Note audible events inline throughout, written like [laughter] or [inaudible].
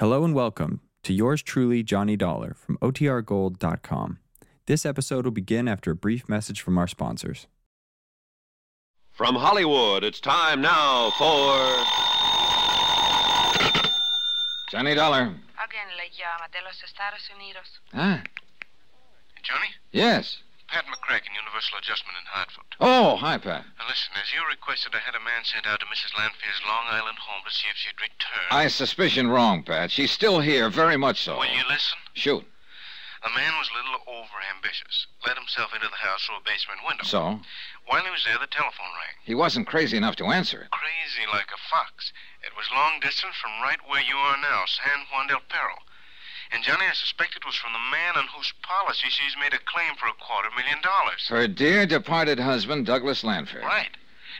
Hello and welcome to yours truly, Johnny Dollar from OTRGold.com. This episode will begin after a brief message from our sponsors. From Hollywood, it's time now for. Johnny Dollar. Alguien le llama de los Estados Unidos. Huh? Johnny? Yes. Pat McCracken, Universal Adjustment in Hartford. Oh, hi, Pat. Now listen, as you requested, I had a man sent out to Mrs. Lanfear's Long Island home to see if she'd return. I suspicion wrong, Pat. She's still here, very much so. Will you listen? Shoot. The man was a little over-ambitious. Let himself into the house through a basement window. So? While he was there, the telephone rang. He wasn't crazy enough to answer it. Crazy like a fox. It was long distance from right where you are now, San Juan del Perro. And Johnny, I suspect it was from the man on whose policy she's made a claim for a quarter million dollars. Her dear departed husband, Douglas Lanfear. Right.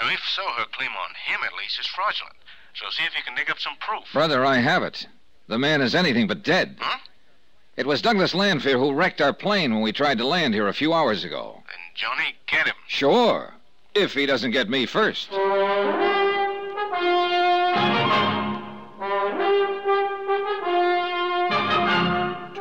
And if so, her claim on him, at least, is fraudulent. So see if you can dig up some proof. Brother, I have it. The man is anything but dead. Huh? It was Douglas Lanfear who wrecked our plane when we tried to land here a few hours ago. Then, Johnny, get him. Sure. If he doesn't get me first.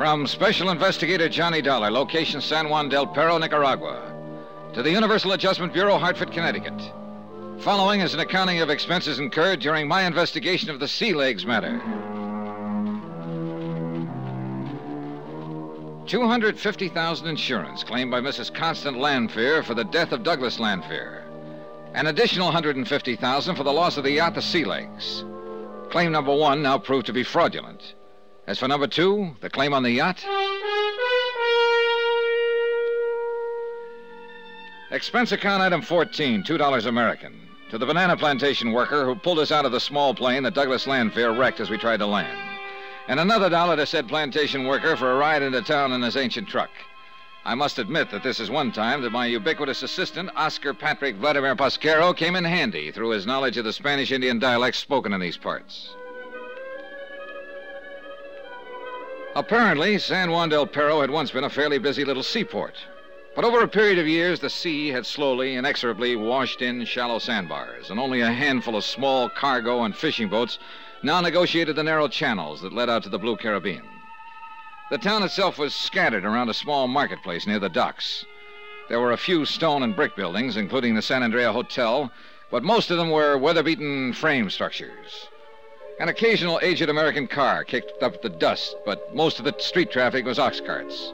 From Special Investigator Johnny Dollar, location San Juan del Perro, Nicaragua, to the Universal Adjustment Bureau, Hartford, Connecticut. Following is an accounting of expenses incurred during my investigation of the Sea Legs matter. 250,000 insurance claimed by Mrs. Constant Lanfear for the death of Douglas Lanfear. An additional 150,000 for the loss of the yacht the Sea Legs. Claim number 1 now proved to be fraudulent. As for number 2, the claim on the yacht, Expense account item 14, $2 American. To the banana plantation worker who pulled us out of the small plane that Douglas Lanfear wrecked as we tried to land. And another dollar to said plantation worker for a ride into town in his ancient truck. I must admit that this is one time that my ubiquitous assistant, Oscar Patrick Vladimir Pasquero, came in handy through his knowledge of the Spanish Indian dialects spoken in these parts. Apparently, San Juan del Perro had once been a fairly busy little seaport. But over a period of years, the sea had slowly, inexorably washed in shallow sandbars, and only a handful of small cargo and fishing boats now negotiated the narrow channels that led out to the Blue Caribbean. The town itself was scattered around a small marketplace near the docks. There were a few stone and brick buildings, including the San Andrea Hotel, but most of them were weather beaten frame structures. An occasional aged American car kicked up the dust, but most of the street traffic was ox carts.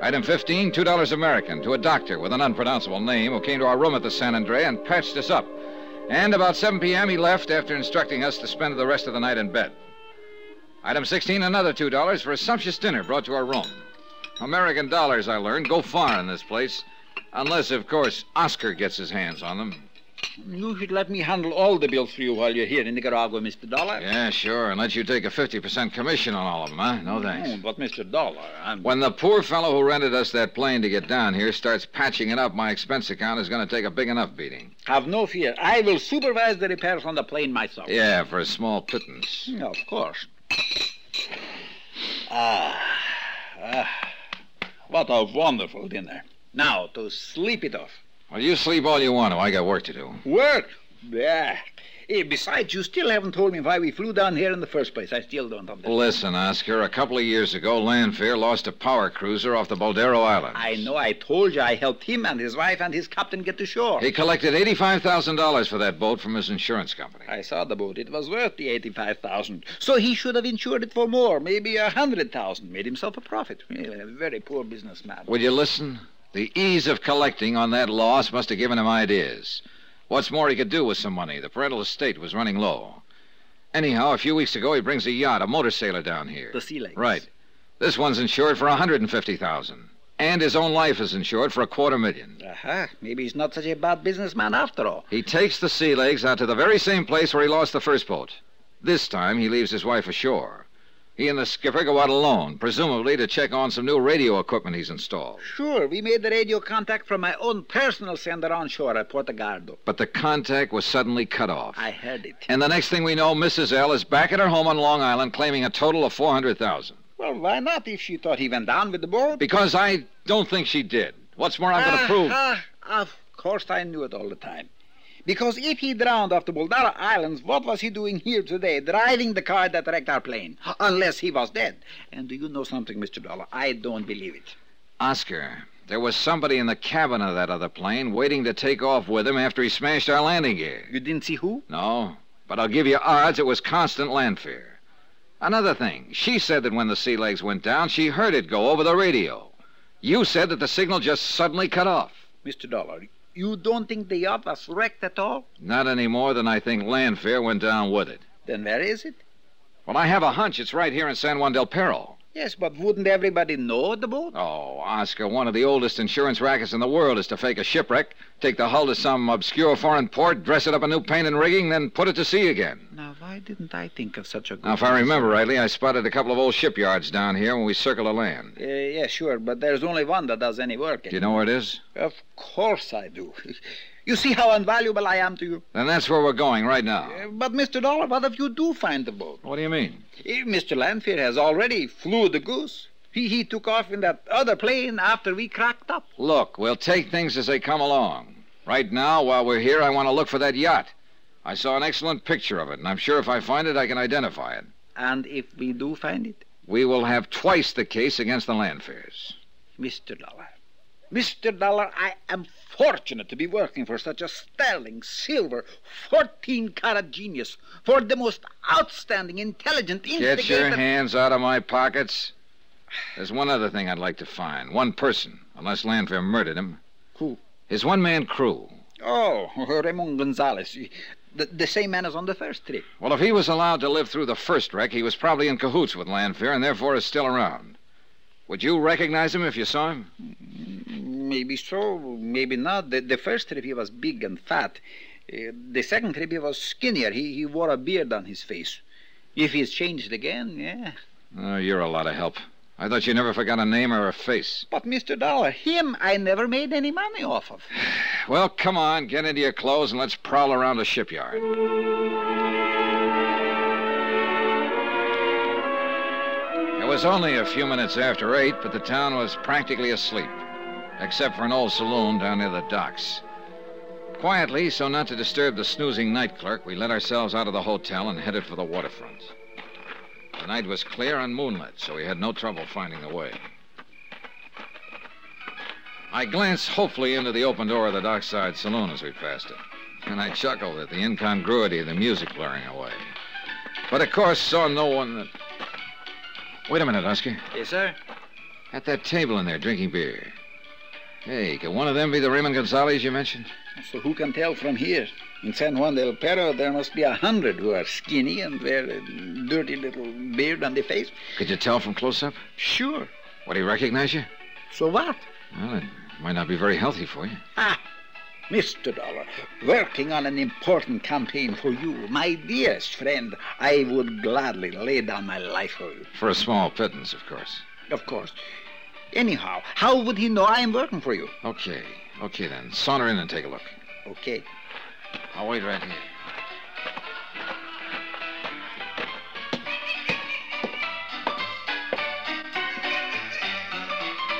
Item 15, $2 American, to a doctor with an unpronounceable name who came to our room at the San Andre and patched us up. And about 7 p.m., he left after instructing us to spend the rest of the night in bed. Item 16, another $2 for a sumptuous dinner brought to our room. American dollars, I learned, go far in this place. Unless, of course, Oscar gets his hands on them. You should let me handle all the bills for you while you're here in Nicaragua, Mr. Dollar. Yeah, sure, and let you take a 50% commission on all of them, huh? No thanks. But, Mr. Dollar, I'm. When the poor fellow who rented us that plane to get down here starts patching it up, my expense account is going to take a big enough beating. Have no fear. I will supervise the repairs on the plane myself. Yeah, for a small pittance. Yeah, of course. Ah, ah. What a wonderful dinner. Now, to sleep it off. Well, you sleep all you want to. I got work to do. Work? Yeah. Eh, besides, you still haven't told me why we flew down here in the first place. I still don't understand. Listen, Oscar, a couple of years ago, Lanfear lost a power cruiser off the Boldero Islands. I know. I told you I helped him and his wife and his captain get to shore. He collected $85,000 for that boat from his insurance company. I saw the boat. It was worth the eighty-five thousand. So he should have insured it for more, maybe a hundred thousand. Made himself a profit. Well, a very poor businessman. Will you listen? The ease of collecting on that loss must have given him ideas. What's more, he could do with some money. The parental estate was running low. Anyhow, a few weeks ago, he brings a yacht, a motor sailor down here. The Sea Legs. Right. This one's insured for 150000 And his own life is insured for a quarter million. Aha. Maybe he's not such a bad businessman after all. He takes the sea legs out to the very same place where he lost the first boat. This time, he leaves his wife ashore. He and the skipper go out alone, presumably to check on some new radio equipment he's installed. Sure, we made the radio contact from my own personal sender on shore at Portugaldo. But the contact was suddenly cut off. I heard it. And the next thing we know, Mrs. L is back at her home on Long Island claiming a total of 400000 Well, why not if she thought he went down with the boat? Because I don't think she did. What's more, I'm going to Ah, prove. ah, of course, I knew it all the time. Because if he drowned off the Boldara Islands, what was he doing here today, driving the car that wrecked our plane? Unless he was dead. And do you know something, Mr. Dollar? I don't believe it. Oscar, there was somebody in the cabin of that other plane waiting to take off with him after he smashed our landing gear. You didn't see who? No, but I'll give you odds it was constant Lanfear. Another thing, she said that when the sea legs went down, she heard it go over the radio. You said that the signal just suddenly cut off. Mr. Dollar, you don't think the yacht was wrecked at all? Not any more than I think Lanfear went down with it. Then where is it? Well, I have a hunch it's right here in San Juan del Perro. Yes, but wouldn't everybody know the boat? Oh, Oscar, one of the oldest insurance rackets in the world is to fake a shipwreck, take the hull to some obscure foreign port, dress it up in new paint and rigging, then put it to sea again. Now, why didn't I think of such a good Now, if I remember rightly, I spotted a couple of old shipyards down here when we circled the land. Uh, yeah, sure, but there's only one that does any work. Do you know where it is? Of course I do. [laughs] You see how invaluable I am to you? Then that's where we're going right now. Uh, but, Mr. Dollar, what if you do find the boat? What do you mean? Eh, Mr. Lanfear has already flew the goose. He, he took off in that other plane after we cracked up. Look, we'll take things as they come along. Right now, while we're here, I want to look for that yacht. I saw an excellent picture of it, and I'm sure if I find it, I can identify it. And if we do find it, We will have twice the case against the Lanfears. Mr. Dollar. Mr. Dollar, I am fortunate to be working for such a sterling, silver, 14 carat genius, for the most outstanding, intelligent, Get your hands out of my pockets. There's one other thing I'd like to find. One person, unless Lanfear murdered him. Who? His one man crew. Oh, Ramon Gonzalez. The, the same man as on the first trip. Well, if he was allowed to live through the first wreck, he was probably in cahoots with Lanfear and therefore is still around. Would you recognize him if you saw him? Maybe so, maybe not. The, the first he was big and fat. Uh, the second he was skinnier. He, he wore a beard on his face. If he's changed again, yeah. Oh, you're a lot of help. I thought you never forgot a name or a face. But, Mr. Dollar, him I never made any money off of. [sighs] Well, come on, get into your clothes and let's prowl around the shipyard. It was only a few minutes after eight, but the town was practically asleep, except for an old saloon down near the docks. Quietly, so not to disturb the snoozing night clerk, we let ourselves out of the hotel and headed for the waterfront. The night was clear and moonlit, so we had no trouble finding the way. I glanced hopefully into the open door of the dockside saloon as we passed it, and I chuckled at the incongruity of the music blaring away. But of course, saw no one that. Wait a minute, Oscar. Yes, sir? At that table in there drinking beer. Hey, can one of them be the Ramon Gonzalez you mentioned? So who can tell from here? In San Juan del Perro, there must be a hundred who are skinny and wear a dirty little beard on the face. Could you tell from close up? Sure. Would he recognize you? So what? Well, it might not be very healthy for you. Ah, Mr. Dollar, working on an important campaign for you, my dearest friend, I would gladly lay down my life for you. For a small pittance, of course. Of course. Anyhow, how would he know I am working for you? Okay, okay then. Saunter in and take a look. Okay. I'll wait right here.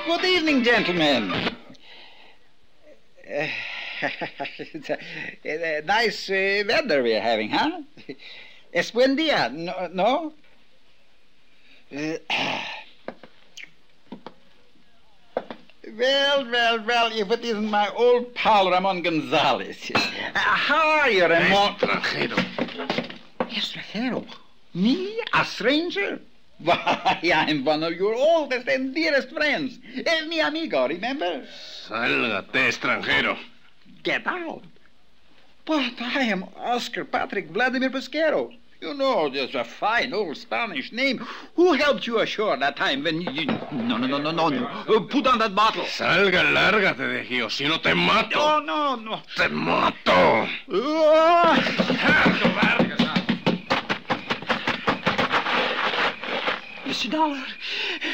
Good evening, gentlemen. Uh, it's a, a nice uh, weather we're having, huh? [laughs] Es buen día, no? no? Uh, [clears throat] well, well, well, if it isn't my old pal Ramon Gonzalez. Uh, how are you, Ramon? Extranjero. Extranjero? Me? A stranger? Why, I'm one of your oldest and dearest friends. El mi amigo, remember? Sálgate, extranjero. Get out. But I am Oscar Patrick Vladimir Pasquero. You know, just a fine old Spanish name. Who helped you ashore that time when you... No, no, no, no, no, no. Uh, Put on that bottle. Salga, lárgate de o si no te mato. Oh, no, no. Te mato. Oh. Mr. Dollar.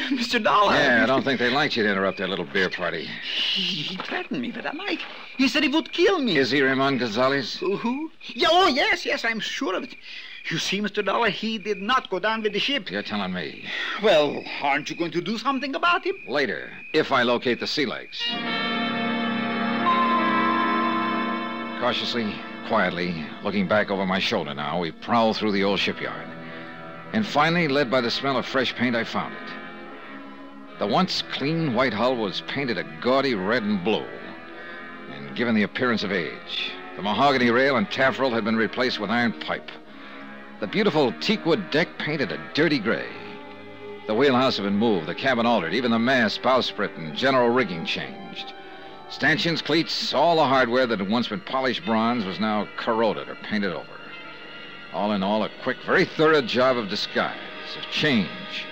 Mr. Dollar. Yeah, I don't think they liked you to interrupt their little beer party. He, he threatened me with a knife. He said he would kill me. Is he Ramon Gonzalez? Who? Yeah, oh, yes, yes, I'm sure of it. You see, Mr. Dollar, he did not go down with the ship. You're telling me. Well, aren't you going to do something about him? Later, if I locate the sea legs. Cautiously, quietly, looking back over my shoulder now, we prowl through the old shipyard. And finally, led by the smell of fresh paint, I found it. The once clean white hull was painted a gaudy red and blue and given the appearance of age. The mahogany rail and taffrail had been replaced with iron pipe. The beautiful teakwood deck painted a dirty gray. The wheelhouse had been moved, the cabin altered, even the mast, bowsprit, and general rigging changed. Stanchions, cleats, all the hardware that had once been polished bronze was now corroded or painted over. All in all, a quick, very thorough job of disguise, of change,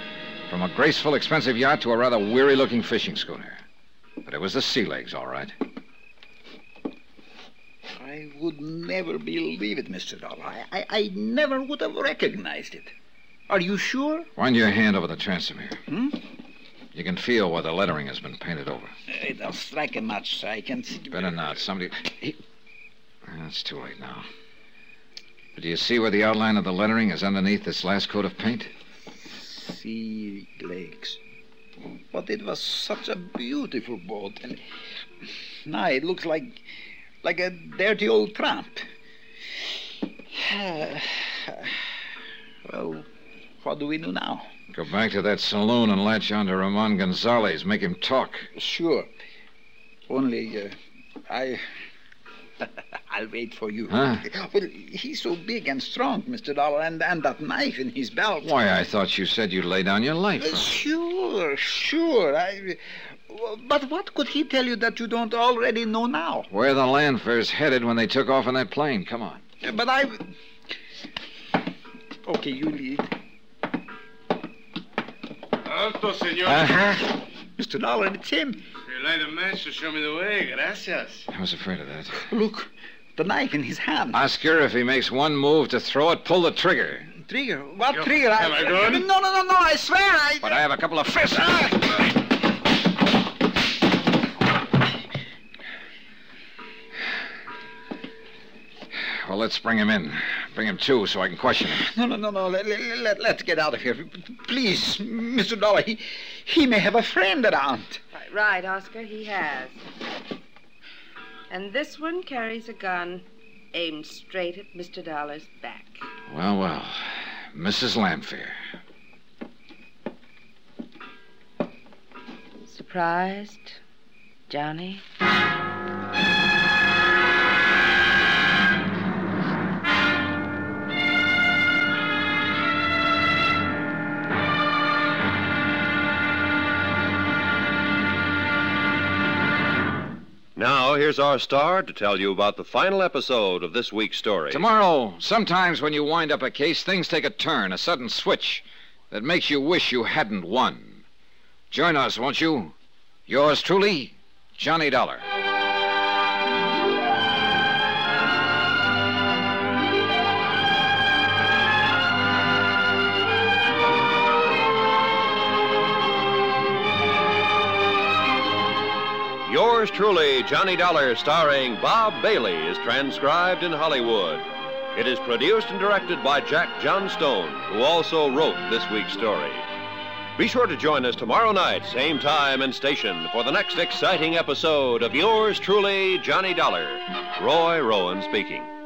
from a graceful, expensive yacht to a rather weary looking fishing schooner. But it was the sea legs, all right. I would never believe it, Mr. Dollar. I, I, I never would have recognized it. Are you sure? Wind your hand over the transom here. Hmm? You can feel where the lettering has been painted over. It'll strike a match so I can see. Better not. Somebody. It's too late now. But do you see where the outline of the lettering is underneath this last coat of paint? Sea legs. But it was such a beautiful boat, and now it looks like like a dirty old tramp. [sighs] well, what do we do now? Go back to that saloon and latch on to Ramon Gonzalez. Make him talk. Sure. Only, uh, I. [laughs] I'll wait for you. Huh? Well, he's so big and strong, Mr. Dollar, and, and that knife in his belt. Why, I thought you said you'd lay down your life. Uh, sure, sure. I. But what could he tell you that you don't already know now? Where the Lanfear's headed when they took off in that plane. Come on. But I. Okay, you lead. Alto, senor. Uh-huh. Mr. Dollar, it's him. You light a match to show me the way. Gracias. I was afraid of that. Look, the knife in his hand. Oscar, if he makes one move to throw it, pull the trigger. Trigger? What Yo, trigger? have I gun? No, no, no, no, I swear I. But I have a couple of fists. Ah! Well, let's bring him in. Bring him to so I can question him. No, no, no, no. Let, let, let, let's get out of here. Please, Mr. Dollar. He, he may have a friend around. Right, right, Oscar, he has. And this one carries a gun aimed straight at Mr. Dollar's back. Well, well. Mrs. Lanfear. Surprised, Johnny? Here's our star to tell you about the final episode of this week's story. Tomorrow, sometimes when you wind up a case, things take a turn, a sudden switch that makes you wish you hadn't won. Join us, won't you? Yours truly, Johnny Dollar. Yours truly, Johnny Dollar, starring Bob Bailey, is transcribed in Hollywood. It is produced and directed by Jack Johnstone, who also wrote this week's story. Be sure to join us tomorrow night, same time and station, for the next exciting episode of Yours truly, Johnny Dollar. Roy Rowan speaking.